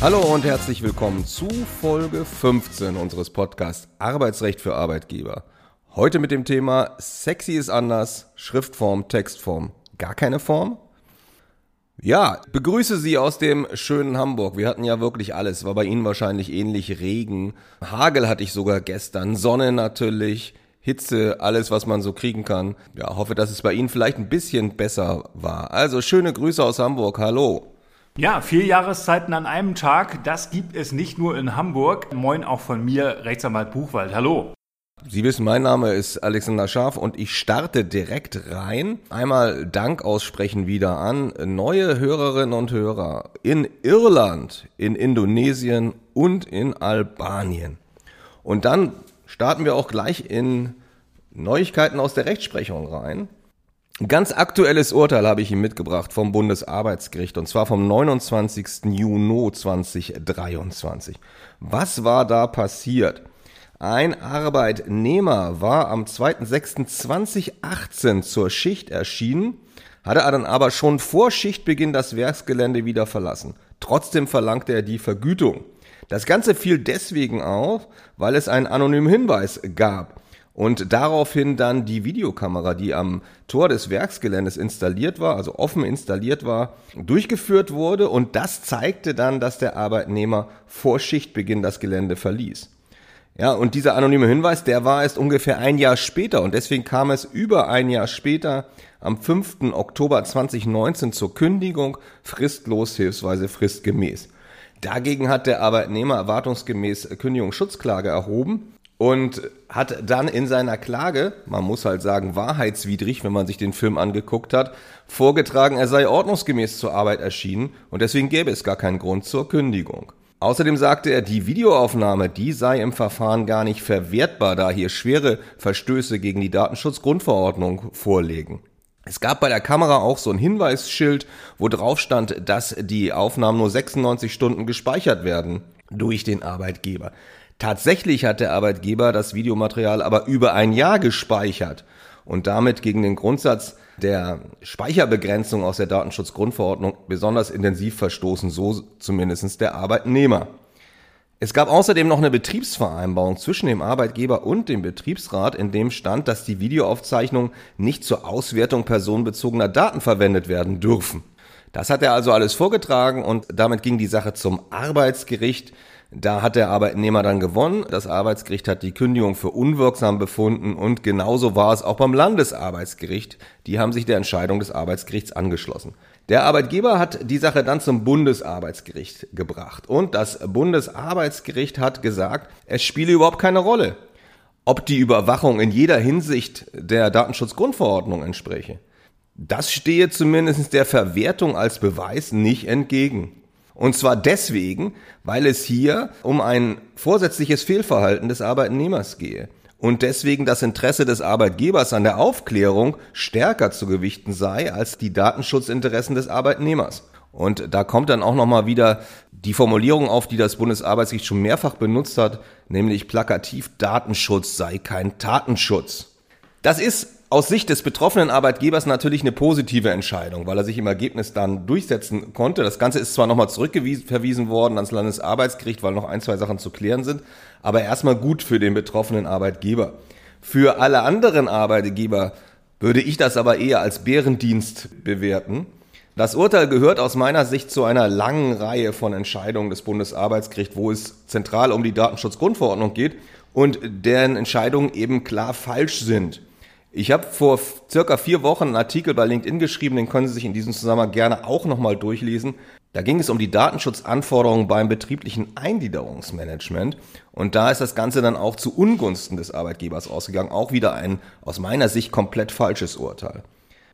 Hallo und herzlich willkommen zu Folge 15 unseres Podcasts Arbeitsrecht für Arbeitgeber. Heute mit dem Thema Sexy ist anders, Schriftform, Textform, gar keine Form? Ja, begrüße Sie aus dem schönen Hamburg. Wir hatten ja wirklich alles. War bei Ihnen wahrscheinlich ähnlich Regen. Hagel hatte ich sogar gestern. Sonne natürlich. Hitze, alles, was man so kriegen kann. Ja, hoffe, dass es bei Ihnen vielleicht ein bisschen besser war. Also schöne Grüße aus Hamburg. Hallo. Ja, vier Jahreszeiten an einem Tag, das gibt es nicht nur in Hamburg. Moin auch von mir, Rechtsanwalt Buchwald. Hallo. Sie wissen, mein Name ist Alexander Scharf und ich starte direkt rein. Einmal Dank aussprechen wieder an neue Hörerinnen und Hörer in Irland, in Indonesien und in Albanien. Und dann starten wir auch gleich in Neuigkeiten aus der Rechtsprechung rein. Ganz aktuelles Urteil habe ich Ihnen mitgebracht vom Bundesarbeitsgericht und zwar vom 29. Juni 2023. Was war da passiert? Ein Arbeitnehmer war am 2.6.2018 zur Schicht erschienen, hatte dann aber schon vor Schichtbeginn das Werksgelände wieder verlassen. Trotzdem verlangte er die Vergütung. Das Ganze fiel deswegen auf, weil es einen anonymen Hinweis gab und daraufhin dann die Videokamera, die am Tor des Werksgeländes installiert war, also offen installiert war, durchgeführt wurde und das zeigte dann, dass der Arbeitnehmer vor Schichtbeginn das Gelände verließ. Ja, und dieser anonyme Hinweis, der war erst ungefähr ein Jahr später und deswegen kam es über ein Jahr später am 5. Oktober 2019 zur Kündigung, fristlos hilfsweise fristgemäß. Dagegen hat der Arbeitnehmer erwartungsgemäß Kündigungsschutzklage erhoben und hat dann in seiner Klage, man muss halt sagen wahrheitswidrig, wenn man sich den Film angeguckt hat, vorgetragen, er sei ordnungsgemäß zur Arbeit erschienen und deswegen gäbe es gar keinen Grund zur Kündigung. Außerdem sagte er, die Videoaufnahme, die sei im Verfahren gar nicht verwertbar, da hier schwere Verstöße gegen die Datenschutzgrundverordnung vorlegen. Es gab bei der Kamera auch so ein Hinweisschild, wo drauf stand, dass die Aufnahmen nur 96 Stunden gespeichert werden durch den Arbeitgeber. Tatsächlich hat der Arbeitgeber das Videomaterial aber über ein Jahr gespeichert und damit gegen den Grundsatz der Speicherbegrenzung aus der Datenschutzgrundverordnung besonders intensiv verstoßen, so zumindestens der Arbeitnehmer. Es gab außerdem noch eine Betriebsvereinbarung zwischen dem Arbeitgeber und dem Betriebsrat, in dem stand, dass die Videoaufzeichnungen nicht zur Auswertung personenbezogener Daten verwendet werden dürfen. Das hat er also alles vorgetragen und damit ging die Sache zum Arbeitsgericht. Da hat der Arbeitnehmer dann gewonnen. Das Arbeitsgericht hat die Kündigung für unwirksam befunden und genauso war es auch beim Landesarbeitsgericht. Die haben sich der Entscheidung des Arbeitsgerichts angeschlossen. Der Arbeitgeber hat die Sache dann zum Bundesarbeitsgericht gebracht und das Bundesarbeitsgericht hat gesagt, es spiele überhaupt keine Rolle, ob die Überwachung in jeder Hinsicht der Datenschutzgrundverordnung entspreche. Das stehe zumindest der Verwertung als Beweis nicht entgegen. Und zwar deswegen, weil es hier um ein vorsätzliches Fehlverhalten des Arbeitnehmers gehe. Und deswegen das Interesse des Arbeitgebers an der Aufklärung stärker zu gewichten sei als die Datenschutzinteressen des Arbeitnehmers. Und da kommt dann auch nochmal wieder die Formulierung auf, die das Bundesarbeitsgericht schon mehrfach benutzt hat, nämlich plakativ Datenschutz sei kein Tatenschutz. Das ist aus Sicht des betroffenen Arbeitgebers natürlich eine positive Entscheidung, weil er sich im Ergebnis dann durchsetzen konnte. Das Ganze ist zwar nochmal zurückverwiesen worden ans Landesarbeitsgericht, weil noch ein, zwei Sachen zu klären sind, aber erstmal gut für den betroffenen Arbeitgeber. Für alle anderen Arbeitgeber würde ich das aber eher als Bärendienst bewerten. Das Urteil gehört aus meiner Sicht zu einer langen Reihe von Entscheidungen des Bundesarbeitsgerichts, wo es zentral um die Datenschutzgrundverordnung geht und deren Entscheidungen eben klar falsch sind. Ich habe vor circa vier Wochen einen Artikel bei LinkedIn geschrieben, den können Sie sich in diesem Zusammenhang gerne auch nochmal durchlesen. Da ging es um die Datenschutzanforderungen beim betrieblichen Eingliederungsmanagement. Und da ist das Ganze dann auch zu Ungunsten des Arbeitgebers ausgegangen. Auch wieder ein aus meiner Sicht komplett falsches Urteil.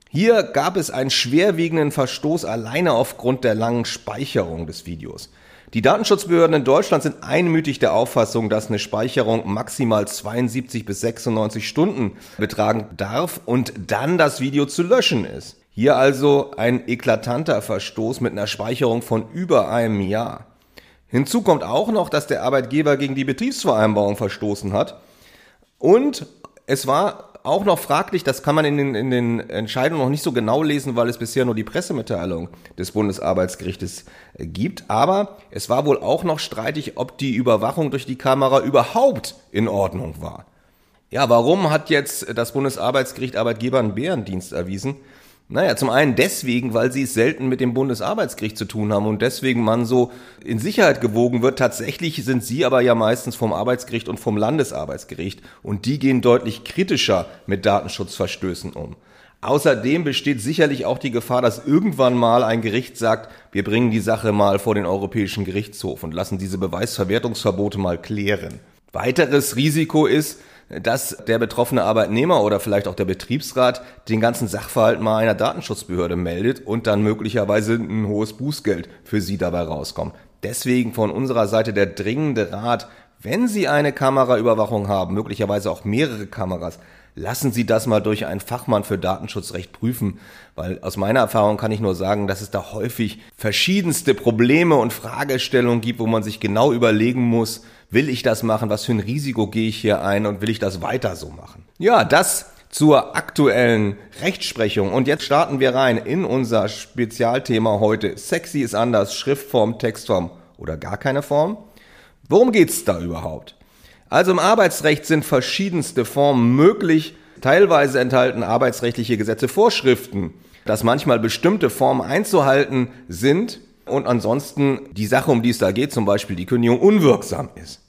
Hier gab es einen schwerwiegenden Verstoß alleine aufgrund der langen Speicherung des Videos. Die Datenschutzbehörden in Deutschland sind einmütig der Auffassung, dass eine Speicherung maximal 72 bis 96 Stunden betragen darf und dann das Video zu löschen ist. Hier also ein eklatanter Verstoß mit einer Speicherung von über einem Jahr. Hinzu kommt auch noch, dass der Arbeitgeber gegen die Betriebsvereinbarung verstoßen hat und es war auch noch fraglich, das kann man in den, in den Entscheidungen noch nicht so genau lesen, weil es bisher nur die Pressemitteilung des Bundesarbeitsgerichtes äh, gibt. Aber es war wohl auch noch streitig, ob die Überwachung durch die Kamera überhaupt in Ordnung war. Ja, warum hat jetzt das Bundesarbeitsgericht Arbeitgebern Bärendienst erwiesen? Naja, zum einen deswegen, weil sie es selten mit dem Bundesarbeitsgericht zu tun haben und deswegen man so in Sicherheit gewogen wird. Tatsächlich sind sie aber ja meistens vom Arbeitsgericht und vom Landesarbeitsgericht und die gehen deutlich kritischer mit Datenschutzverstößen um. Außerdem besteht sicherlich auch die Gefahr, dass irgendwann mal ein Gericht sagt, wir bringen die Sache mal vor den Europäischen Gerichtshof und lassen diese Beweisverwertungsverbote mal klären. Weiteres Risiko ist, dass der betroffene Arbeitnehmer oder vielleicht auch der Betriebsrat den ganzen Sachverhalt mal einer Datenschutzbehörde meldet und dann möglicherweise ein hohes Bußgeld für sie dabei rauskommt. Deswegen von unserer Seite der dringende Rat, wenn Sie eine Kameraüberwachung haben, möglicherweise auch mehrere Kameras, lassen Sie das mal durch einen Fachmann für Datenschutzrecht prüfen, weil aus meiner Erfahrung kann ich nur sagen, dass es da häufig verschiedenste Probleme und Fragestellungen gibt, wo man sich genau überlegen muss, Will ich das machen? Was für ein Risiko gehe ich hier ein und will ich das weiter so machen? Ja, das zur aktuellen Rechtsprechung. Und jetzt starten wir rein in unser Spezialthema heute. Sexy ist anders, Schriftform, Textform oder gar keine Form. Worum geht's da überhaupt? Also im Arbeitsrecht sind verschiedenste Formen möglich. Teilweise enthalten arbeitsrechtliche Gesetze Vorschriften, dass manchmal bestimmte Formen einzuhalten sind und ansonsten die Sache, um die es da geht, zum Beispiel die Kündigung, unwirksam ist.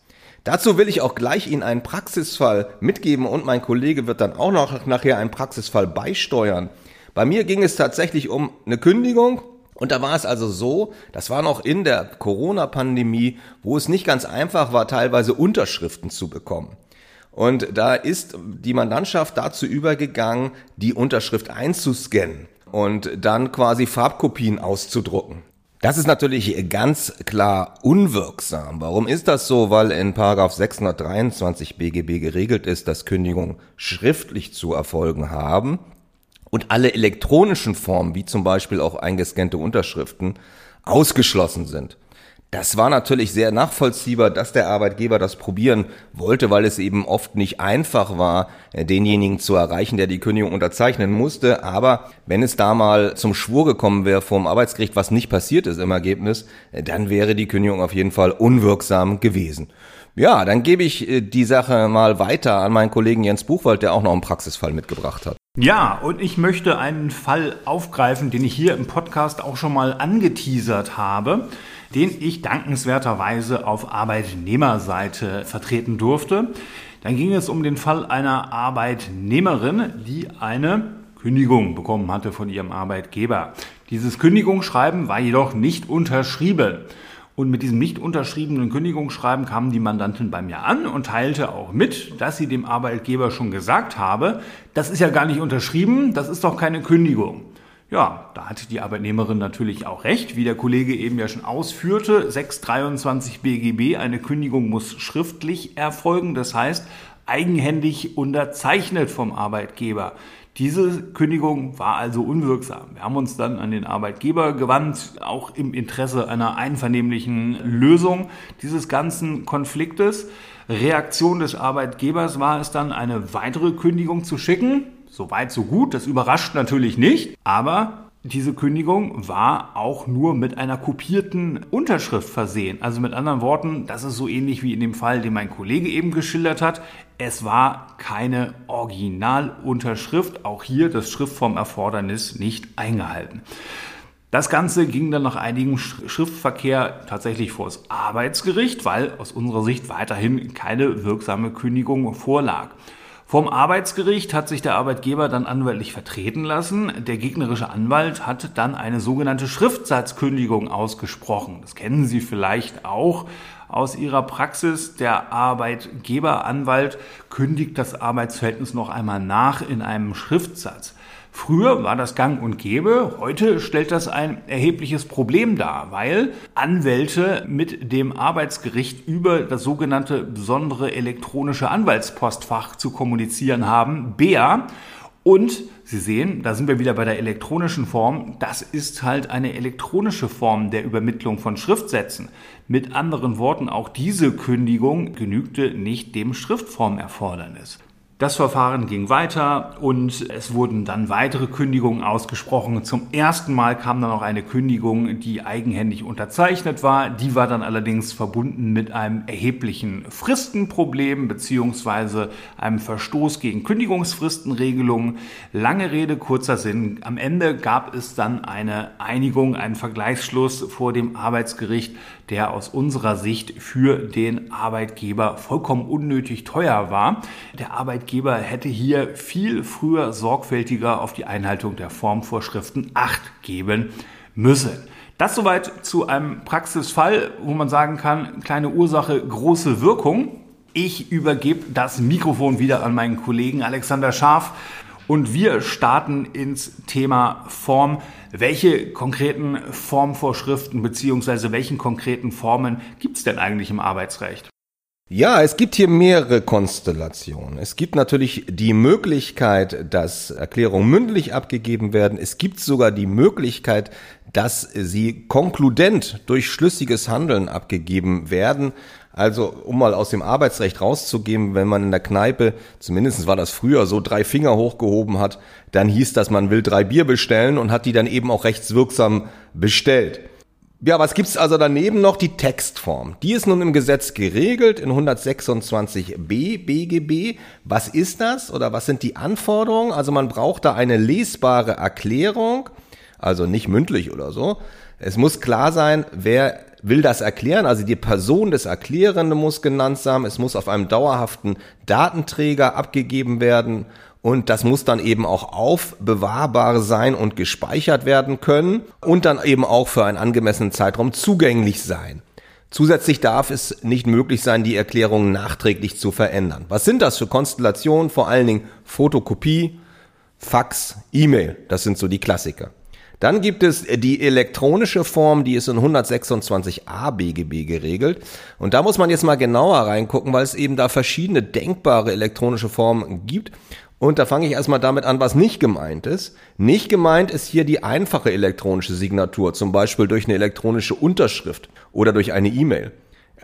Dazu will ich auch gleich Ihnen einen Praxisfall mitgeben und mein Kollege wird dann auch noch nachher einen Praxisfall beisteuern. Bei mir ging es tatsächlich um eine Kündigung und da war es also so, das war noch in der Corona-Pandemie, wo es nicht ganz einfach war, teilweise Unterschriften zu bekommen. Und da ist die Mandantschaft dazu übergegangen, die Unterschrift einzuscannen und dann quasi Farbkopien auszudrucken. Das ist natürlich ganz klar unwirksam. Warum ist das so? Weil in Paragraph 623 BGB geregelt ist, dass Kündigungen schriftlich zu erfolgen haben und alle elektronischen Formen, wie zum Beispiel auch eingescannte Unterschriften, ausgeschlossen sind. Das war natürlich sehr nachvollziehbar, dass der Arbeitgeber das probieren wollte, weil es eben oft nicht einfach war, äh, denjenigen zu erreichen, der die Kündigung unterzeichnen musste. Aber wenn es da mal zum Schwur gekommen wäre vom Arbeitsgericht, was nicht passiert ist im Ergebnis, äh, dann wäre die Kündigung auf jeden Fall unwirksam gewesen. Ja, dann gebe ich äh, die Sache mal weiter an meinen Kollegen Jens Buchwald, der auch noch einen Praxisfall mitgebracht hat. Ja, und ich möchte einen Fall aufgreifen, den ich hier im Podcast auch schon mal angeteasert habe den ich dankenswerterweise auf Arbeitnehmerseite vertreten durfte. Dann ging es um den Fall einer Arbeitnehmerin, die eine Kündigung bekommen hatte von ihrem Arbeitgeber. Dieses Kündigungsschreiben war jedoch nicht unterschrieben. Und mit diesem nicht unterschriebenen Kündigungsschreiben kam die Mandantin bei mir an und teilte auch mit, dass sie dem Arbeitgeber schon gesagt habe, das ist ja gar nicht unterschrieben, das ist doch keine Kündigung. Ja, da hatte die Arbeitnehmerin natürlich auch recht, wie der Kollege eben ja schon ausführte. 623 BGB, eine Kündigung muss schriftlich erfolgen, das heißt eigenhändig unterzeichnet vom Arbeitgeber. Diese Kündigung war also unwirksam. Wir haben uns dann an den Arbeitgeber gewandt, auch im Interesse einer einvernehmlichen Lösung dieses ganzen Konfliktes. Reaktion des Arbeitgebers war es dann, eine weitere Kündigung zu schicken. So weit, so gut. Das überrascht natürlich nicht. Aber diese Kündigung war auch nur mit einer kopierten Unterschrift versehen. Also mit anderen Worten, das ist so ähnlich wie in dem Fall, den mein Kollege eben geschildert hat. Es war keine Originalunterschrift. Auch hier das Schriftformerfordernis nicht eingehalten. Das Ganze ging dann nach einigem Schriftverkehr tatsächlich vor das Arbeitsgericht, weil aus unserer Sicht weiterhin keine wirksame Kündigung vorlag. Vom Arbeitsgericht hat sich der Arbeitgeber dann anwaltlich vertreten lassen. Der gegnerische Anwalt hat dann eine sogenannte Schriftsatzkündigung ausgesprochen. Das kennen Sie vielleicht auch aus Ihrer Praxis. Der Arbeitgeberanwalt kündigt das Arbeitsverhältnis noch einmal nach in einem Schriftsatz. Früher war das gang und gäbe, heute stellt das ein erhebliches Problem dar, weil Anwälte mit dem Arbeitsgericht über das sogenannte besondere elektronische Anwaltspostfach zu kommunizieren haben, BEA. Und Sie sehen, da sind wir wieder bei der elektronischen Form. Das ist halt eine elektronische Form der Übermittlung von Schriftsätzen. Mit anderen Worten, auch diese Kündigung genügte nicht dem Schriftformerfordernis. Das Verfahren ging weiter und es wurden dann weitere Kündigungen ausgesprochen. Zum ersten Mal kam dann auch eine Kündigung, die eigenhändig unterzeichnet war. Die war dann allerdings verbunden mit einem erheblichen Fristenproblem beziehungsweise einem Verstoß gegen Kündigungsfristenregelungen. Lange Rede, kurzer Sinn. Am Ende gab es dann eine Einigung, einen Vergleichsschluss vor dem Arbeitsgericht, der aus unserer Sicht für den Arbeitgeber vollkommen unnötig teuer war. Der Arbeitgeber hätte hier viel früher sorgfältiger auf die Einhaltung der Formvorschriften Acht geben müssen. Das soweit zu einem Praxisfall, wo man sagen kann, kleine Ursache, große Wirkung. Ich übergebe das Mikrofon wieder an meinen Kollegen Alexander Scharf und wir starten ins Thema Form. Welche konkreten Formvorschriften beziehungsweise welchen konkreten Formen gibt es denn eigentlich im Arbeitsrecht? Ja, es gibt hier mehrere Konstellationen. Es gibt natürlich die Möglichkeit, dass Erklärungen mündlich abgegeben werden. Es gibt sogar die Möglichkeit, dass sie konkludent durch schlüssiges Handeln abgegeben werden. Also, um mal aus dem Arbeitsrecht rauszugehen, wenn man in der Kneipe, zumindest war das früher so, drei Finger hochgehoben hat, dann hieß das, man will drei Bier bestellen und hat die dann eben auch rechtswirksam bestellt. Ja, was gibt's also daneben noch? Die Textform. Die ist nun im Gesetz geregelt in 126b BGB. Was ist das oder was sind die Anforderungen? Also man braucht da eine lesbare Erklärung, also nicht mündlich oder so. Es muss klar sein, wer will das erklären. Also die Person des Erklärenden muss genannt sein. Es muss auf einem dauerhaften Datenträger abgegeben werden. Und das muss dann eben auch aufbewahrbar sein und gespeichert werden können und dann eben auch für einen angemessenen Zeitraum zugänglich sein. Zusätzlich darf es nicht möglich sein, die Erklärung nachträglich zu verändern. Was sind das für Konstellationen? Vor allen Dingen Fotokopie, Fax, E-Mail. Das sind so die Klassiker. Dann gibt es die elektronische Form, die ist in 126a BGB geregelt. Und da muss man jetzt mal genauer reingucken, weil es eben da verschiedene denkbare elektronische Formen gibt. Und da fange ich erstmal damit an, was nicht gemeint ist. Nicht gemeint ist hier die einfache elektronische Signatur, zum Beispiel durch eine elektronische Unterschrift oder durch eine E-Mail.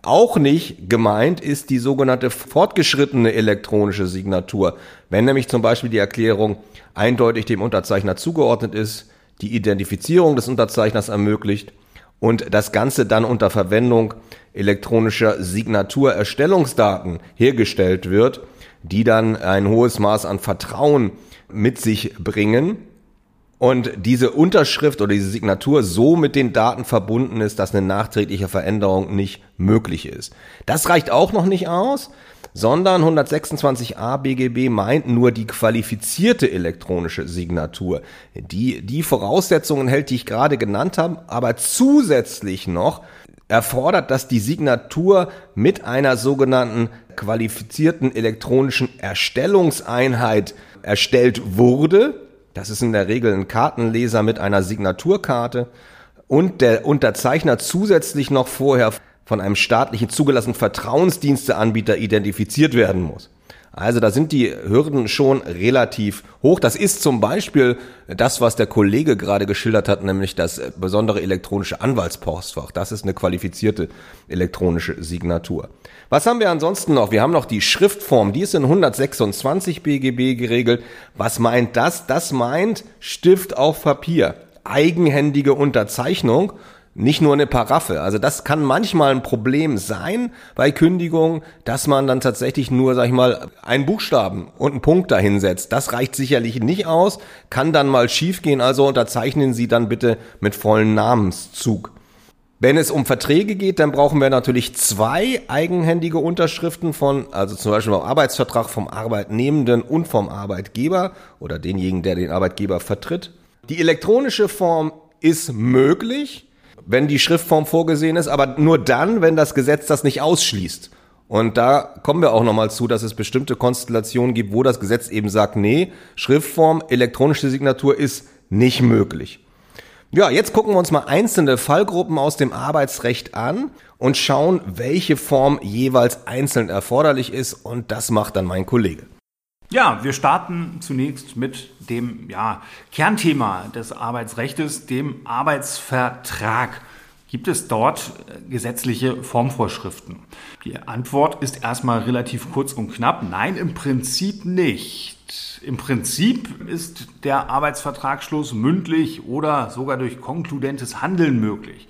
Auch nicht gemeint ist die sogenannte fortgeschrittene elektronische Signatur, wenn nämlich zum Beispiel die Erklärung eindeutig dem Unterzeichner zugeordnet ist, die Identifizierung des Unterzeichners ermöglicht und das Ganze dann unter Verwendung elektronischer Signaturerstellungsdaten hergestellt wird, die dann ein hohes Maß an Vertrauen mit sich bringen und diese Unterschrift oder diese Signatur so mit den Daten verbunden ist, dass eine nachträgliche Veränderung nicht möglich ist. Das reicht auch noch nicht aus, sondern 126a BGB meint nur die qualifizierte elektronische Signatur, die die Voraussetzungen hält, die ich gerade genannt habe, aber zusätzlich noch erfordert, dass die Signatur mit einer sogenannten qualifizierten elektronischen Erstellungseinheit erstellt wurde. Das ist in der Regel ein Kartenleser mit einer Signaturkarte und der Unterzeichner zusätzlich noch vorher von einem staatlichen zugelassenen Vertrauensdiensteanbieter identifiziert werden muss. Also da sind die Hürden schon relativ hoch. Das ist zum Beispiel das, was der Kollege gerade geschildert hat, nämlich das besondere elektronische Anwaltspostfach. Das ist eine qualifizierte elektronische Signatur. Was haben wir ansonsten noch? Wir haben noch die Schriftform, die ist in 126 BGB geregelt. Was meint das? Das meint Stift auf Papier, eigenhändige Unterzeichnung nicht nur eine Paraffe. Also das kann manchmal ein Problem sein bei Kündigung, dass man dann tatsächlich nur, sag ich mal, einen Buchstaben und einen Punkt dahinsetzt. Das reicht sicherlich nicht aus, kann dann mal schiefgehen. Also unterzeichnen Sie dann bitte mit vollen Namenszug. Wenn es um Verträge geht, dann brauchen wir natürlich zwei eigenhändige Unterschriften von, also zum Beispiel beim Arbeitsvertrag vom Arbeitnehmenden und vom Arbeitgeber oder denjenigen, der den Arbeitgeber vertritt. Die elektronische Form ist möglich, wenn die Schriftform vorgesehen ist, aber nur dann, wenn das Gesetz das nicht ausschließt. Und da kommen wir auch nochmal zu, dass es bestimmte Konstellationen gibt, wo das Gesetz eben sagt, nee, Schriftform, elektronische Signatur ist nicht möglich. Ja, jetzt gucken wir uns mal einzelne Fallgruppen aus dem Arbeitsrecht an und schauen, welche Form jeweils einzeln erforderlich ist und das macht dann mein Kollege. Ja, wir starten zunächst mit dem ja, Kernthema des Arbeitsrechts, dem Arbeitsvertrag. Gibt es dort gesetzliche Formvorschriften? Die Antwort ist erstmal relativ kurz und knapp. Nein, im Prinzip nicht. Im Prinzip ist der Arbeitsvertragsschluss mündlich oder sogar durch konkludentes Handeln möglich.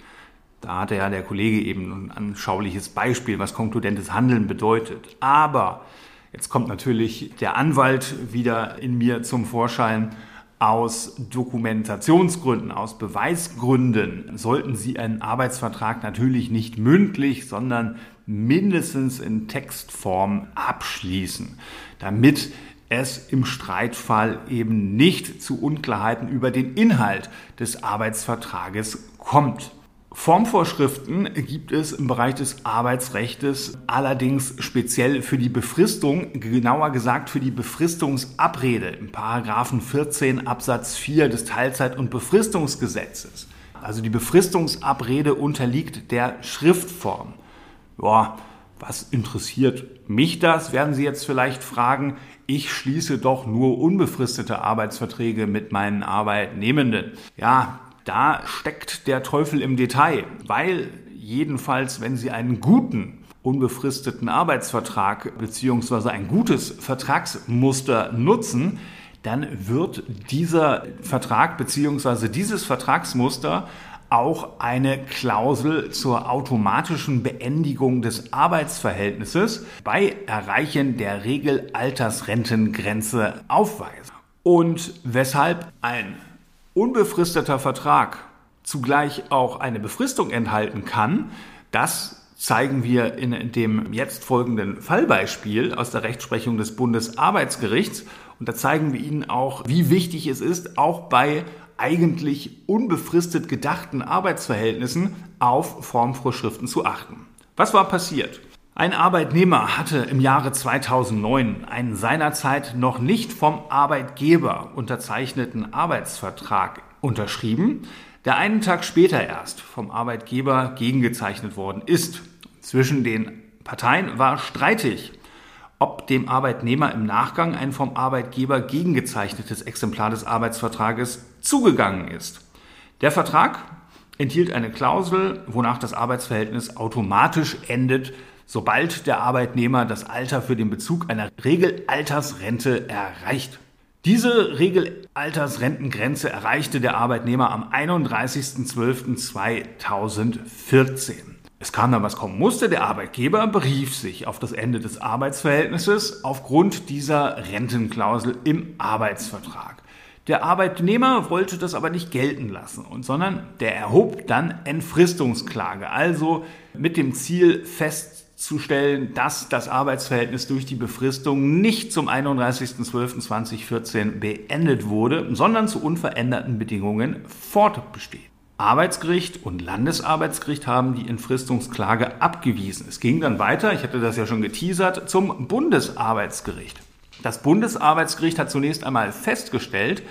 Da hatte ja der Kollege eben ein anschauliches Beispiel, was konkludentes Handeln bedeutet. Aber jetzt kommt natürlich der Anwalt wieder in mir zum Vorschein aus Dokumentationsgründen, aus Beweisgründen sollten Sie einen Arbeitsvertrag natürlich nicht mündlich, sondern mindestens in Textform abschließen, damit es im Streitfall eben nicht zu Unklarheiten über den Inhalt des Arbeitsvertrages kommt. Formvorschriften gibt es im Bereich des Arbeitsrechts allerdings speziell für die Befristung, genauer gesagt für die Befristungsabrede im Paragraphen 14 Absatz 4 des Teilzeit- und Befristungsgesetzes. Also die Befristungsabrede unterliegt der Schriftform. Boah, was interessiert mich das, werden Sie jetzt vielleicht fragen. Ich schließe doch nur unbefristete Arbeitsverträge mit meinen Arbeitnehmenden. Ja, da steckt der Teufel im Detail, weil jedenfalls, wenn Sie einen guten unbefristeten Arbeitsvertrag bzw. ein gutes Vertragsmuster nutzen, dann wird dieser Vertrag bzw. dieses Vertragsmuster auch eine Klausel zur automatischen Beendigung des Arbeitsverhältnisses bei Erreichen der Regelaltersrentengrenze aufweisen. Und weshalb ein unbefristeter Vertrag zugleich auch eine Befristung enthalten kann, das zeigen wir in dem jetzt folgenden Fallbeispiel aus der Rechtsprechung des Bundesarbeitsgerichts. Und da zeigen wir Ihnen auch, wie wichtig es ist, auch bei eigentlich unbefristet gedachten Arbeitsverhältnissen auf Formvorschriften zu achten. Was war passiert? Ein Arbeitnehmer hatte im Jahre 2009 einen seinerzeit noch nicht vom Arbeitgeber unterzeichneten Arbeitsvertrag unterschrieben, der einen Tag später erst vom Arbeitgeber gegengezeichnet worden ist. Zwischen den Parteien war streitig, ob dem Arbeitnehmer im Nachgang ein vom Arbeitgeber gegengezeichnetes Exemplar des Arbeitsvertrages zugegangen ist. Der Vertrag enthielt eine Klausel, wonach das Arbeitsverhältnis automatisch endet, sobald der Arbeitnehmer das Alter für den Bezug einer Regelaltersrente erreicht. Diese Regelaltersrentengrenze erreichte der Arbeitnehmer am 31.12.2014. Es kam dann, was kommen musste. Der Arbeitgeber berief sich auf das Ende des Arbeitsverhältnisses aufgrund dieser Rentenklausel im Arbeitsvertrag. Der Arbeitnehmer wollte das aber nicht gelten lassen, sondern der erhob dann Entfristungsklage, also mit dem Ziel fest festzustellen, dass das Arbeitsverhältnis durch die Befristung nicht zum 31.12.2014 beendet wurde, sondern zu unveränderten Bedingungen fortbesteht. Arbeitsgericht und Landesarbeitsgericht haben die Entfristungsklage abgewiesen. Es ging dann weiter, ich hatte das ja schon geteasert, zum Bundesarbeitsgericht. Das Bundesarbeitsgericht hat zunächst einmal festgestellt,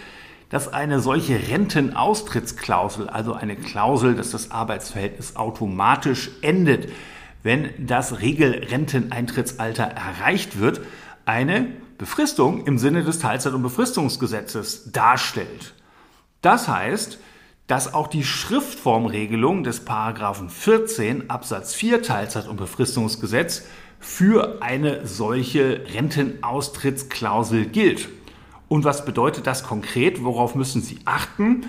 dass eine solche Rentenaustrittsklausel, also eine Klausel, dass das Arbeitsverhältnis automatisch endet, wenn das Regelrenteneintrittsalter erreicht wird, eine Befristung im Sinne des Teilzeit- und Befristungsgesetzes darstellt. Das heißt, dass auch die Schriftformregelung des Paragraphen 14 Absatz 4 Teilzeit- und Befristungsgesetz für eine solche Rentenaustrittsklausel gilt. Und was bedeutet das konkret? Worauf müssen Sie achten?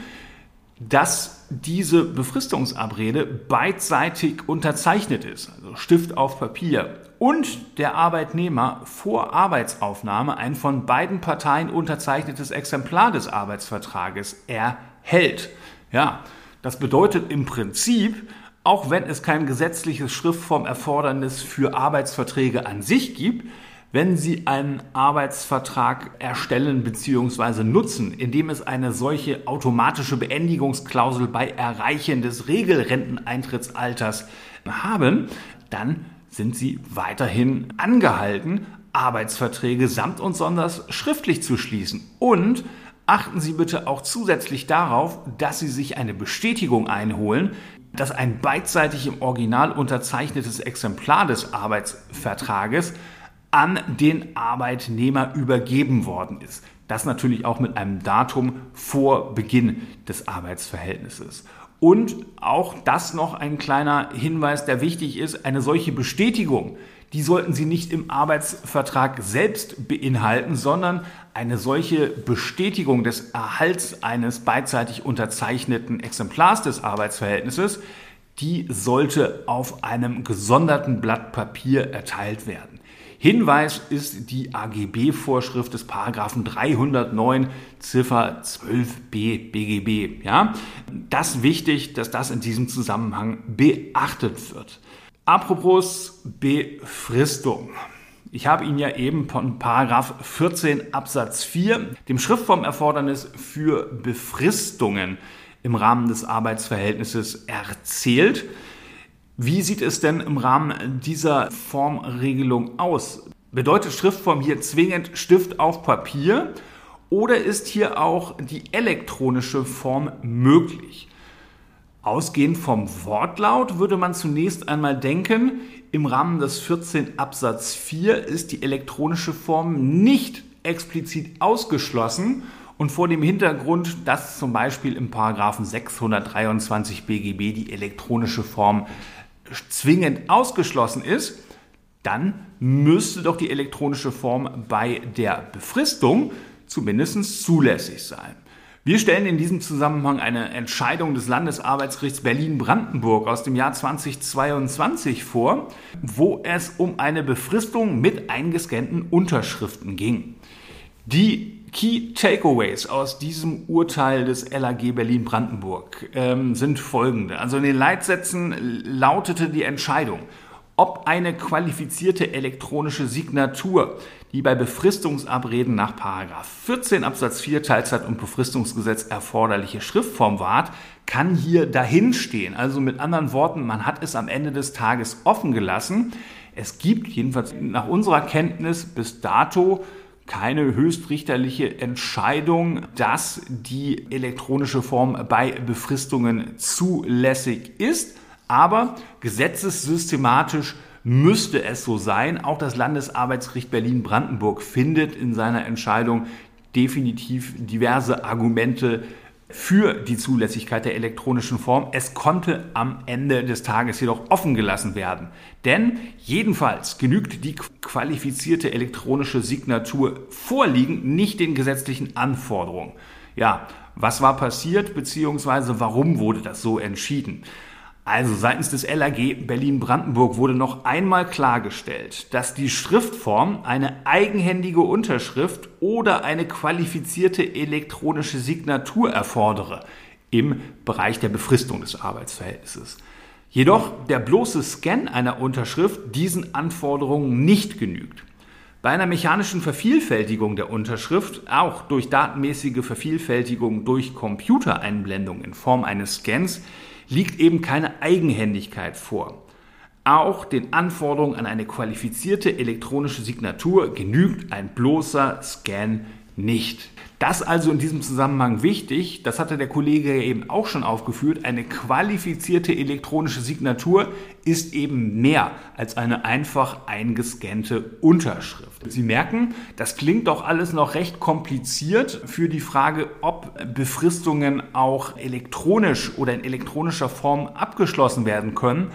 Dass diese Befristungsabrede beidseitig unterzeichnet ist, also Stift auf Papier, und der Arbeitnehmer vor Arbeitsaufnahme ein von beiden Parteien unterzeichnetes Exemplar des Arbeitsvertrages erhält. Ja, das bedeutet im Prinzip, auch wenn es kein gesetzliches Schriftformerfordernis für Arbeitsverträge an sich gibt, wenn Sie einen Arbeitsvertrag erstellen bzw. nutzen, indem es eine solche automatische Beendigungsklausel bei Erreichen des Regelrenteneintrittsalters haben, dann sind Sie weiterhin angehalten, Arbeitsverträge samt und sonders schriftlich zu schließen. Und achten Sie bitte auch zusätzlich darauf, dass Sie sich eine Bestätigung einholen, dass ein beidseitig im Original unterzeichnetes Exemplar des Arbeitsvertrages an den Arbeitnehmer übergeben worden ist. Das natürlich auch mit einem Datum vor Beginn des Arbeitsverhältnisses. Und auch das noch ein kleiner Hinweis, der wichtig ist. Eine solche Bestätigung, die sollten Sie nicht im Arbeitsvertrag selbst beinhalten, sondern eine solche Bestätigung des Erhalts eines beidseitig unterzeichneten Exemplars des Arbeitsverhältnisses, die sollte auf einem gesonderten Blatt Papier erteilt werden. Hinweis ist die AGB-Vorschrift des Paragraphen 309 Ziffer 12b BGB. Ja, das wichtig, dass das in diesem Zusammenhang beachtet wird. Apropos Befristung. Ich habe Ihnen ja eben von Paragraph 14 Absatz 4, dem Schriftformerfordernis für Befristungen im Rahmen des Arbeitsverhältnisses erzählt. Wie sieht es denn im Rahmen dieser Formregelung aus? Bedeutet Schriftform hier zwingend Stift auf Papier oder ist hier auch die elektronische Form möglich? Ausgehend vom Wortlaut würde man zunächst einmal denken, im Rahmen des 14 Absatz 4 ist die elektronische Form nicht explizit ausgeschlossen und vor dem Hintergrund, dass zum Beispiel im Paragraphen 623 BGB die elektronische Form zwingend ausgeschlossen ist, dann müsste doch die elektronische Form bei der Befristung zumindest zulässig sein. Wir stellen in diesem Zusammenhang eine Entscheidung des Landesarbeitsgerichts Berlin-Brandenburg aus dem Jahr 2022 vor, wo es um eine Befristung mit eingescannten Unterschriften ging. Die Key Takeaways aus diesem Urteil des LAG Berlin-Brandenburg ähm, sind folgende. Also in den Leitsätzen lautete die Entscheidung, ob eine qualifizierte elektronische Signatur, die bei Befristungsabreden nach 14 Absatz 4 Teilzeit- und Befristungsgesetz erforderliche Schriftform wahrt, kann hier dahinstehen. Also mit anderen Worten, man hat es am Ende des Tages offen gelassen. Es gibt jedenfalls nach unserer Kenntnis bis dato keine höchstrichterliche Entscheidung, dass die elektronische Form bei Befristungen zulässig ist. Aber gesetzessystematisch müsste es so sein. Auch das Landesarbeitsgericht Berlin-Brandenburg findet in seiner Entscheidung definitiv diverse Argumente für die Zulässigkeit der elektronischen Form. Es konnte am Ende des Tages jedoch offen gelassen werden. Denn jedenfalls genügt die qualifizierte elektronische Signatur vorliegend nicht den gesetzlichen Anforderungen. Ja, was war passiert, beziehungsweise warum wurde das so entschieden? Also seitens des LAG Berlin-Brandenburg wurde noch einmal klargestellt, dass die Schriftform eine eigenhändige Unterschrift oder eine qualifizierte elektronische Signatur erfordere im Bereich der Befristung des Arbeitsverhältnisses. Jedoch der bloße Scan einer Unterschrift diesen Anforderungen nicht genügt. Bei einer mechanischen Vervielfältigung der Unterschrift, auch durch datenmäßige Vervielfältigung durch Computereinblendung in Form eines Scans, liegt eben keine Eigenhändigkeit vor. Auch den Anforderungen an eine qualifizierte elektronische Signatur genügt ein bloßer Scan nicht. Das also in diesem Zusammenhang wichtig, das hatte der Kollege eben auch schon aufgeführt, eine qualifizierte elektronische Signatur ist eben mehr als eine einfach eingescannte Unterschrift. Sie merken, das klingt doch alles noch recht kompliziert für die Frage, ob Befristungen auch elektronisch oder in elektronischer Form abgeschlossen werden können.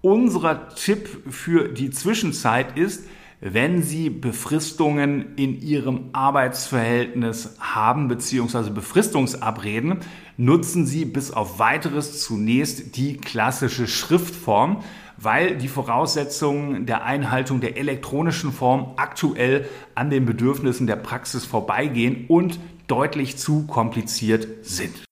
Unser Tipp für die Zwischenzeit ist, wenn Sie Befristungen in Ihrem Arbeitsverhältnis haben bzw. Befristungsabreden, nutzen Sie bis auf weiteres zunächst die klassische Schriftform, weil die Voraussetzungen der Einhaltung der elektronischen Form aktuell an den Bedürfnissen der Praxis vorbeigehen und deutlich zu kompliziert sind.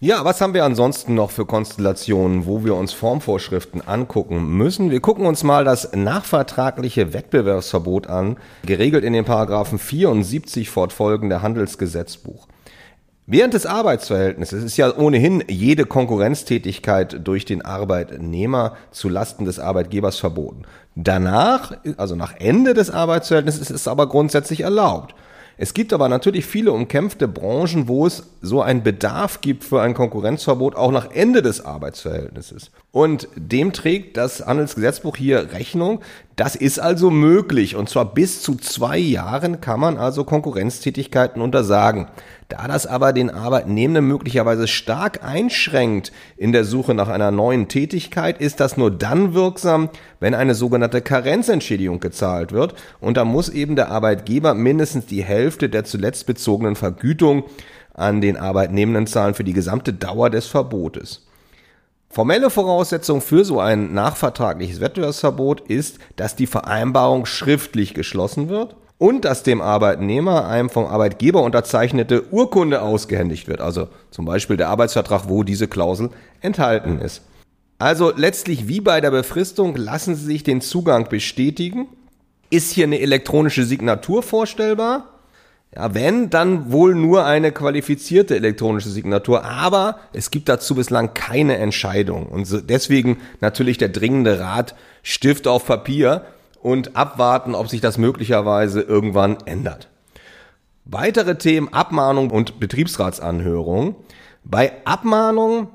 Ja, was haben wir ansonsten noch für Konstellationen, wo wir uns Formvorschriften angucken müssen? Wir gucken uns mal das nachvertragliche Wettbewerbsverbot an, geregelt in den Paragraphen 74 fortfolgende Handelsgesetzbuch. Während des Arbeitsverhältnisses ist ja ohnehin jede Konkurrenztätigkeit durch den Arbeitnehmer zu Lasten des Arbeitgebers verboten. Danach, also nach Ende des Arbeitsverhältnisses, ist es aber grundsätzlich erlaubt. Es gibt aber natürlich viele umkämpfte Branchen, wo es so einen Bedarf gibt für ein Konkurrenzverbot auch nach Ende des Arbeitsverhältnisses. Und dem trägt das Handelsgesetzbuch hier Rechnung. Das ist also möglich. Und zwar bis zu zwei Jahren kann man also Konkurrenztätigkeiten untersagen. Da das aber den Arbeitnehmenden möglicherweise stark einschränkt in der Suche nach einer neuen Tätigkeit, ist das nur dann wirksam, wenn eine sogenannte Karenzentschädigung gezahlt wird. Und da muss eben der Arbeitgeber mindestens die Hälfte der zuletzt bezogenen Vergütung an den Arbeitnehmenden zahlen für die gesamte Dauer des Verbotes. Formelle Voraussetzung für so ein nachvertragliches Wettbewerbsverbot ist, dass die Vereinbarung schriftlich geschlossen wird und dass dem Arbeitnehmer einem vom Arbeitgeber unterzeichnete Urkunde ausgehändigt wird, also zum Beispiel der Arbeitsvertrag, wo diese Klausel enthalten ist. Also letztlich wie bei der Befristung lassen Sie sich den Zugang bestätigen. Ist hier eine elektronische Signatur vorstellbar? Ja, wenn, dann wohl nur eine qualifizierte elektronische Signatur, aber es gibt dazu bislang keine Entscheidung. Und deswegen natürlich der dringende Rat, Stift auf Papier und abwarten, ob sich das möglicherweise irgendwann ändert. Weitere Themen Abmahnung und Betriebsratsanhörung. Bei Abmahnung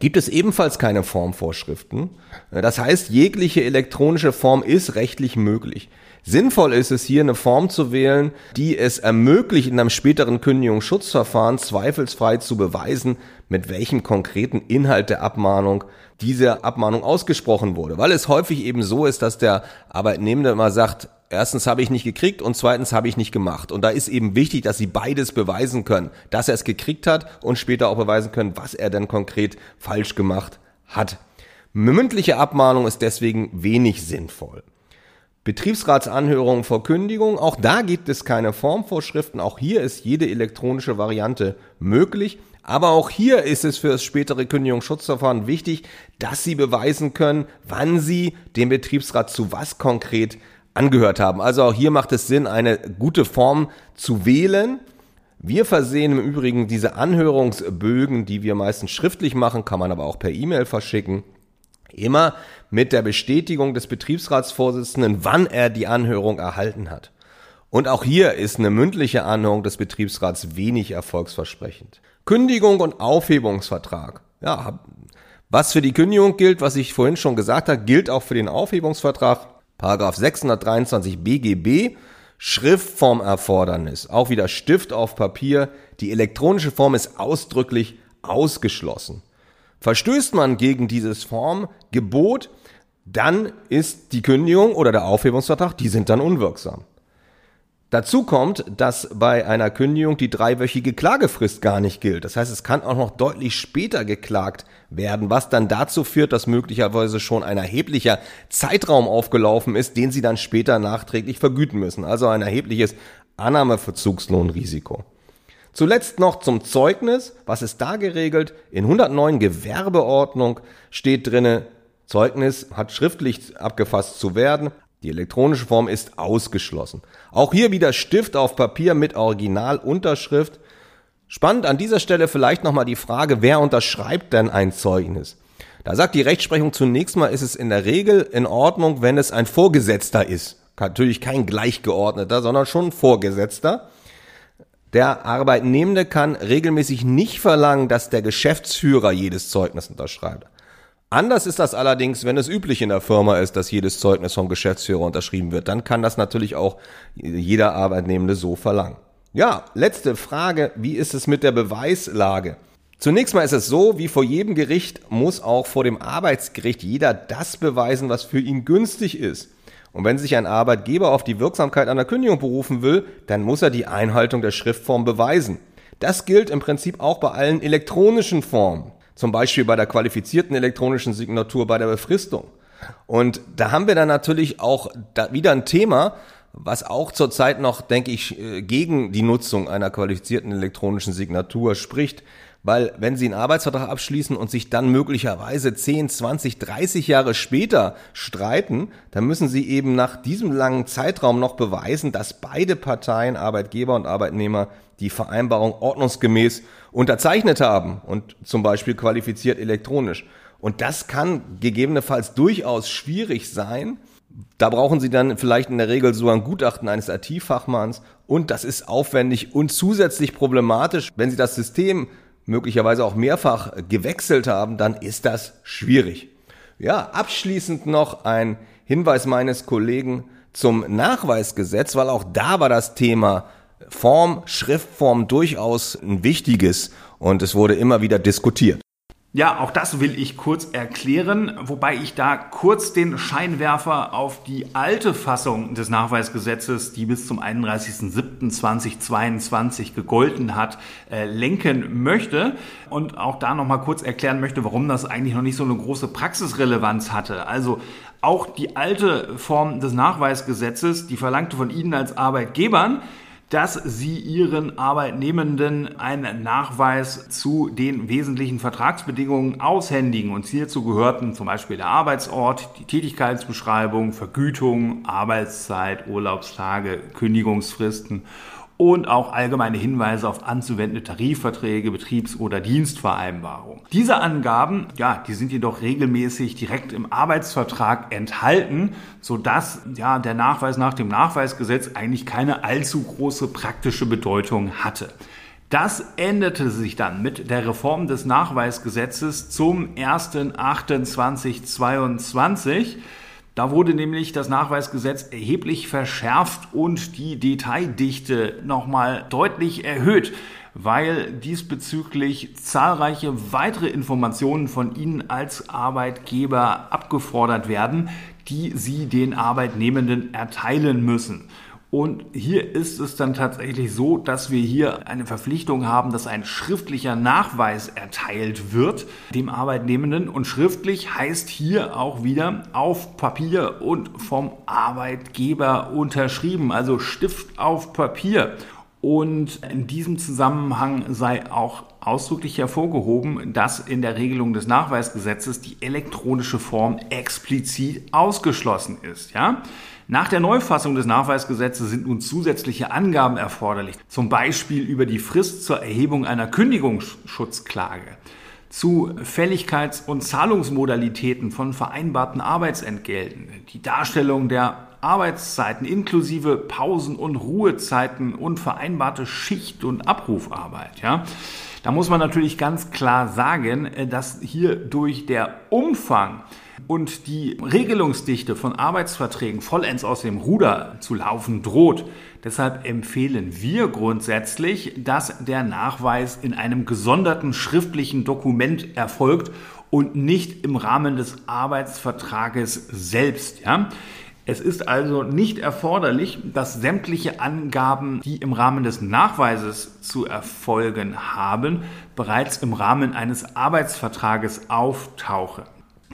gibt es ebenfalls keine Formvorschriften. Das heißt, jegliche elektronische Form ist rechtlich möglich. Sinnvoll ist es hier eine Form zu wählen, die es ermöglicht, in einem späteren Kündigungsschutzverfahren zweifelsfrei zu beweisen, mit welchem konkreten Inhalt der Abmahnung diese Abmahnung ausgesprochen wurde. Weil es häufig eben so ist, dass der Arbeitnehmende immer sagt, erstens habe ich nicht gekriegt und zweitens habe ich nicht gemacht. Und da ist eben wichtig, dass sie beides beweisen können, dass er es gekriegt hat und später auch beweisen können, was er denn konkret falsch gemacht hat. Mündliche Abmahnung ist deswegen wenig sinnvoll. Betriebsratsanhörungen vor Kündigung, auch da gibt es keine Formvorschriften, auch hier ist jede elektronische Variante möglich. Aber auch hier ist es für das spätere Kündigungsschutzverfahren wichtig, dass Sie beweisen können, wann Sie den Betriebsrat zu was konkret angehört haben. Also auch hier macht es Sinn, eine gute Form zu wählen. Wir versehen im Übrigen diese Anhörungsbögen, die wir meistens schriftlich machen, kann man aber auch per E-Mail verschicken, immer mit der Bestätigung des Betriebsratsvorsitzenden, wann er die Anhörung erhalten hat. Und auch hier ist eine mündliche Anhörung des Betriebsrats wenig erfolgsversprechend. Kündigung und Aufhebungsvertrag. Ja, was für die Kündigung gilt, was ich vorhin schon gesagt habe, gilt auch für den Aufhebungsvertrag. Paragraph 623 BGB. Schriftformerfordernis. Auch wieder Stift auf Papier. Die elektronische Form ist ausdrücklich ausgeschlossen. Verstößt man gegen dieses Formgebot, dann ist die Kündigung oder der Aufhebungsvertrag, die sind dann unwirksam. Dazu kommt, dass bei einer Kündigung die dreiwöchige Klagefrist gar nicht gilt. Das heißt, es kann auch noch deutlich später geklagt werden, was dann dazu führt, dass möglicherweise schon ein erheblicher Zeitraum aufgelaufen ist, den Sie dann später nachträglich vergüten müssen. Also ein erhebliches Annahmeverzugslohnrisiko. Zuletzt noch zum Zeugnis. Was ist da geregelt? In 109 Gewerbeordnung steht drinne, Zeugnis hat schriftlich abgefasst zu werden. Die elektronische Form ist ausgeschlossen. Auch hier wieder Stift auf Papier mit Originalunterschrift. Spannend an dieser Stelle vielleicht nochmal die Frage, wer unterschreibt denn ein Zeugnis? Da sagt die Rechtsprechung zunächst mal, ist es in der Regel in Ordnung, wenn es ein Vorgesetzter ist. Natürlich kein Gleichgeordneter, sondern schon ein Vorgesetzter. Der Arbeitnehmende kann regelmäßig nicht verlangen, dass der Geschäftsführer jedes Zeugnis unterschreibt. Anders ist das allerdings, wenn es üblich in der Firma ist, dass jedes Zeugnis vom Geschäftsführer unterschrieben wird. Dann kann das natürlich auch jeder Arbeitnehmende so verlangen. Ja, letzte Frage. Wie ist es mit der Beweislage? Zunächst mal ist es so, wie vor jedem Gericht muss auch vor dem Arbeitsgericht jeder das beweisen, was für ihn günstig ist. Und wenn sich ein Arbeitgeber auf die Wirksamkeit einer Kündigung berufen will, dann muss er die Einhaltung der Schriftform beweisen. Das gilt im Prinzip auch bei allen elektronischen Formen. Zum Beispiel bei der qualifizierten elektronischen Signatur bei der Befristung. Und da haben wir dann natürlich auch wieder ein Thema, was auch zurzeit noch, denke ich, äh, gegen die Nutzung einer qualifizierten elektronischen Signatur spricht. Weil wenn Sie einen Arbeitsvertrag abschließen und sich dann möglicherweise 10, 20, 30 Jahre später streiten, dann müssen Sie eben nach diesem langen Zeitraum noch beweisen, dass beide Parteien, Arbeitgeber und Arbeitnehmer, die Vereinbarung ordnungsgemäß unterzeichnet haben und zum Beispiel qualifiziert elektronisch. Und das kann gegebenenfalls durchaus schwierig sein. Da brauchen Sie dann vielleicht in der Regel so ein Gutachten eines IT-Fachmanns und das ist aufwendig und zusätzlich problematisch, wenn Sie das System möglicherweise auch mehrfach gewechselt haben, dann ist das schwierig. Ja, abschließend noch ein Hinweis meines Kollegen zum Nachweisgesetz, weil auch da war das Thema Form, Schriftform durchaus ein wichtiges und es wurde immer wieder diskutiert. Ja, auch das will ich kurz erklären, wobei ich da kurz den Scheinwerfer auf die alte Fassung des Nachweisgesetzes, die bis zum 31.07.2022 gegolten hat, äh, lenken möchte und auch da nochmal kurz erklären möchte, warum das eigentlich noch nicht so eine große Praxisrelevanz hatte. Also auch die alte Form des Nachweisgesetzes, die verlangte von Ihnen als Arbeitgebern, dass sie ihren Arbeitnehmenden einen Nachweis zu den wesentlichen Vertragsbedingungen aushändigen. Und hierzu gehörten zum Beispiel der Arbeitsort, die Tätigkeitsbeschreibung, Vergütung, Arbeitszeit, Urlaubstage, Kündigungsfristen und auch allgemeine Hinweise auf anzuwendende Tarifverträge, Betriebs- oder Dienstvereinbarungen. Diese Angaben, ja, die sind jedoch regelmäßig direkt im Arbeitsvertrag enthalten, sodass ja der Nachweis nach dem Nachweisgesetz eigentlich keine allzu große praktische Bedeutung hatte. Das änderte sich dann mit der Reform des Nachweisgesetzes zum 1.8.2022. Da wurde nämlich das Nachweisgesetz erheblich verschärft und die Detaildichte nochmal deutlich erhöht, weil diesbezüglich zahlreiche weitere Informationen von Ihnen als Arbeitgeber abgefordert werden, die Sie den Arbeitnehmenden erteilen müssen. Und hier ist es dann tatsächlich so, dass wir hier eine Verpflichtung haben, dass ein schriftlicher Nachweis erteilt wird dem Arbeitnehmenden. Und schriftlich heißt hier auch wieder auf Papier und vom Arbeitgeber unterschrieben, also Stift auf Papier. Und in diesem Zusammenhang sei auch ausdrücklich hervorgehoben, dass in der Regelung des Nachweisgesetzes die elektronische Form explizit ausgeschlossen ist. Ja? Nach der Neufassung des Nachweisgesetzes sind nun zusätzliche Angaben erforderlich, zum Beispiel über die Frist zur Erhebung einer Kündigungsschutzklage, zu Fälligkeits- und Zahlungsmodalitäten von vereinbarten Arbeitsentgelten, die Darstellung der Arbeitszeiten inklusive Pausen- und Ruhezeiten und vereinbarte Schicht- und Abrufarbeit. Ja? Da muss man natürlich ganz klar sagen, äh, dass hier durch der Umfang und die Regelungsdichte von Arbeitsverträgen vollends aus dem Ruder zu laufen droht. Deshalb empfehlen wir grundsätzlich, dass der Nachweis in einem gesonderten schriftlichen Dokument erfolgt und nicht im Rahmen des Arbeitsvertrages selbst. Ja? Es ist also nicht erforderlich, dass sämtliche Angaben, die im Rahmen des Nachweises zu erfolgen haben, bereits im Rahmen eines Arbeitsvertrages auftauchen.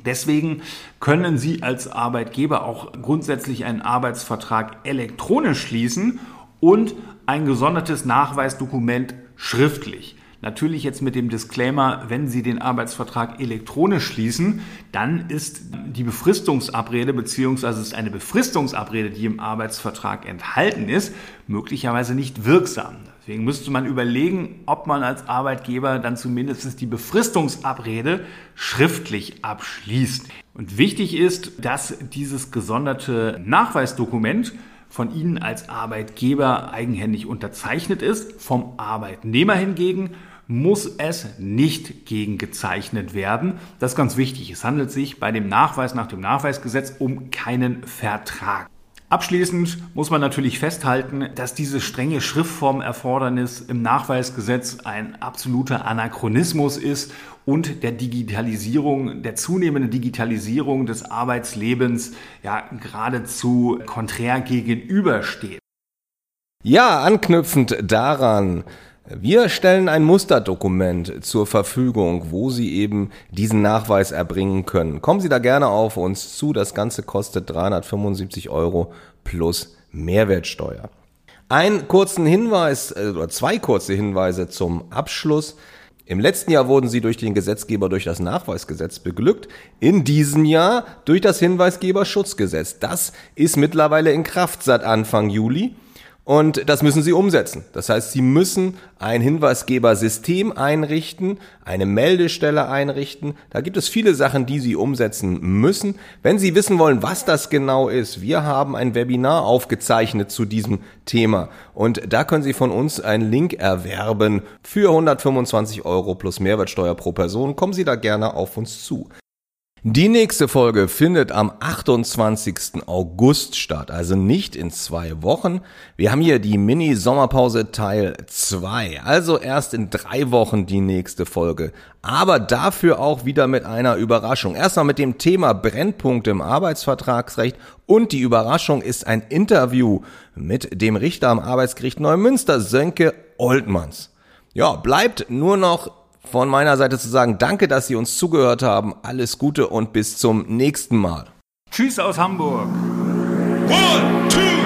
Deswegen können Sie als Arbeitgeber auch grundsätzlich einen Arbeitsvertrag elektronisch schließen und ein gesondertes Nachweisdokument schriftlich. Natürlich jetzt mit dem Disclaimer, wenn Sie den Arbeitsvertrag elektronisch schließen, dann ist die Befristungsabrede beziehungsweise ist eine Befristungsabrede, die im Arbeitsvertrag enthalten ist, möglicherweise nicht wirksam. Deswegen müsste man überlegen, ob man als Arbeitgeber dann zumindest die Befristungsabrede schriftlich abschließt. Und wichtig ist, dass dieses gesonderte Nachweisdokument von Ihnen als Arbeitgeber eigenhändig unterzeichnet ist. Vom Arbeitnehmer hingegen muss es nicht gegengezeichnet werden. Das ist ganz wichtig. Es handelt sich bei dem Nachweis nach dem Nachweisgesetz um keinen Vertrag. Abschließend muss man natürlich festhalten, dass dieses strenge Schriftformerfordernis im Nachweisgesetz ein absoluter Anachronismus ist und der Digitalisierung, der zunehmenden Digitalisierung des Arbeitslebens ja geradezu konträr gegenübersteht. Ja, anknüpfend daran wir stellen ein Musterdokument zur Verfügung, wo Sie eben diesen Nachweis erbringen können. Kommen Sie da gerne auf uns zu. Das Ganze kostet 375 Euro plus Mehrwertsteuer. Einen kurzen Hinweis äh, oder zwei kurze Hinweise zum Abschluss. Im letzten Jahr wurden sie durch den Gesetzgeber durch das Nachweisgesetz beglückt. In diesem Jahr durch das Hinweisgeberschutzgesetz. Das ist mittlerweile in Kraft seit Anfang Juli. Und das müssen Sie umsetzen. Das heißt, Sie müssen ein Hinweisgebersystem einrichten, eine Meldestelle einrichten. Da gibt es viele Sachen, die Sie umsetzen müssen. Wenn Sie wissen wollen, was das genau ist, wir haben ein Webinar aufgezeichnet zu diesem Thema. Und da können Sie von uns einen Link erwerben für 125 Euro plus Mehrwertsteuer pro Person. Kommen Sie da gerne auf uns zu. Die nächste Folge findet am 28. August statt, also nicht in zwei Wochen. Wir haben hier die Mini-Sommerpause Teil 2, also erst in drei Wochen die nächste Folge. Aber dafür auch wieder mit einer Überraschung. Erstmal mit dem Thema Brennpunkte im Arbeitsvertragsrecht und die Überraschung ist ein Interview mit dem Richter am Arbeitsgericht Neumünster, Sönke Oldmanns. Ja, bleibt nur noch von meiner Seite zu sagen, danke, dass Sie uns zugehört haben. Alles Gute und bis zum nächsten Mal. Tschüss aus Hamburg. One, two,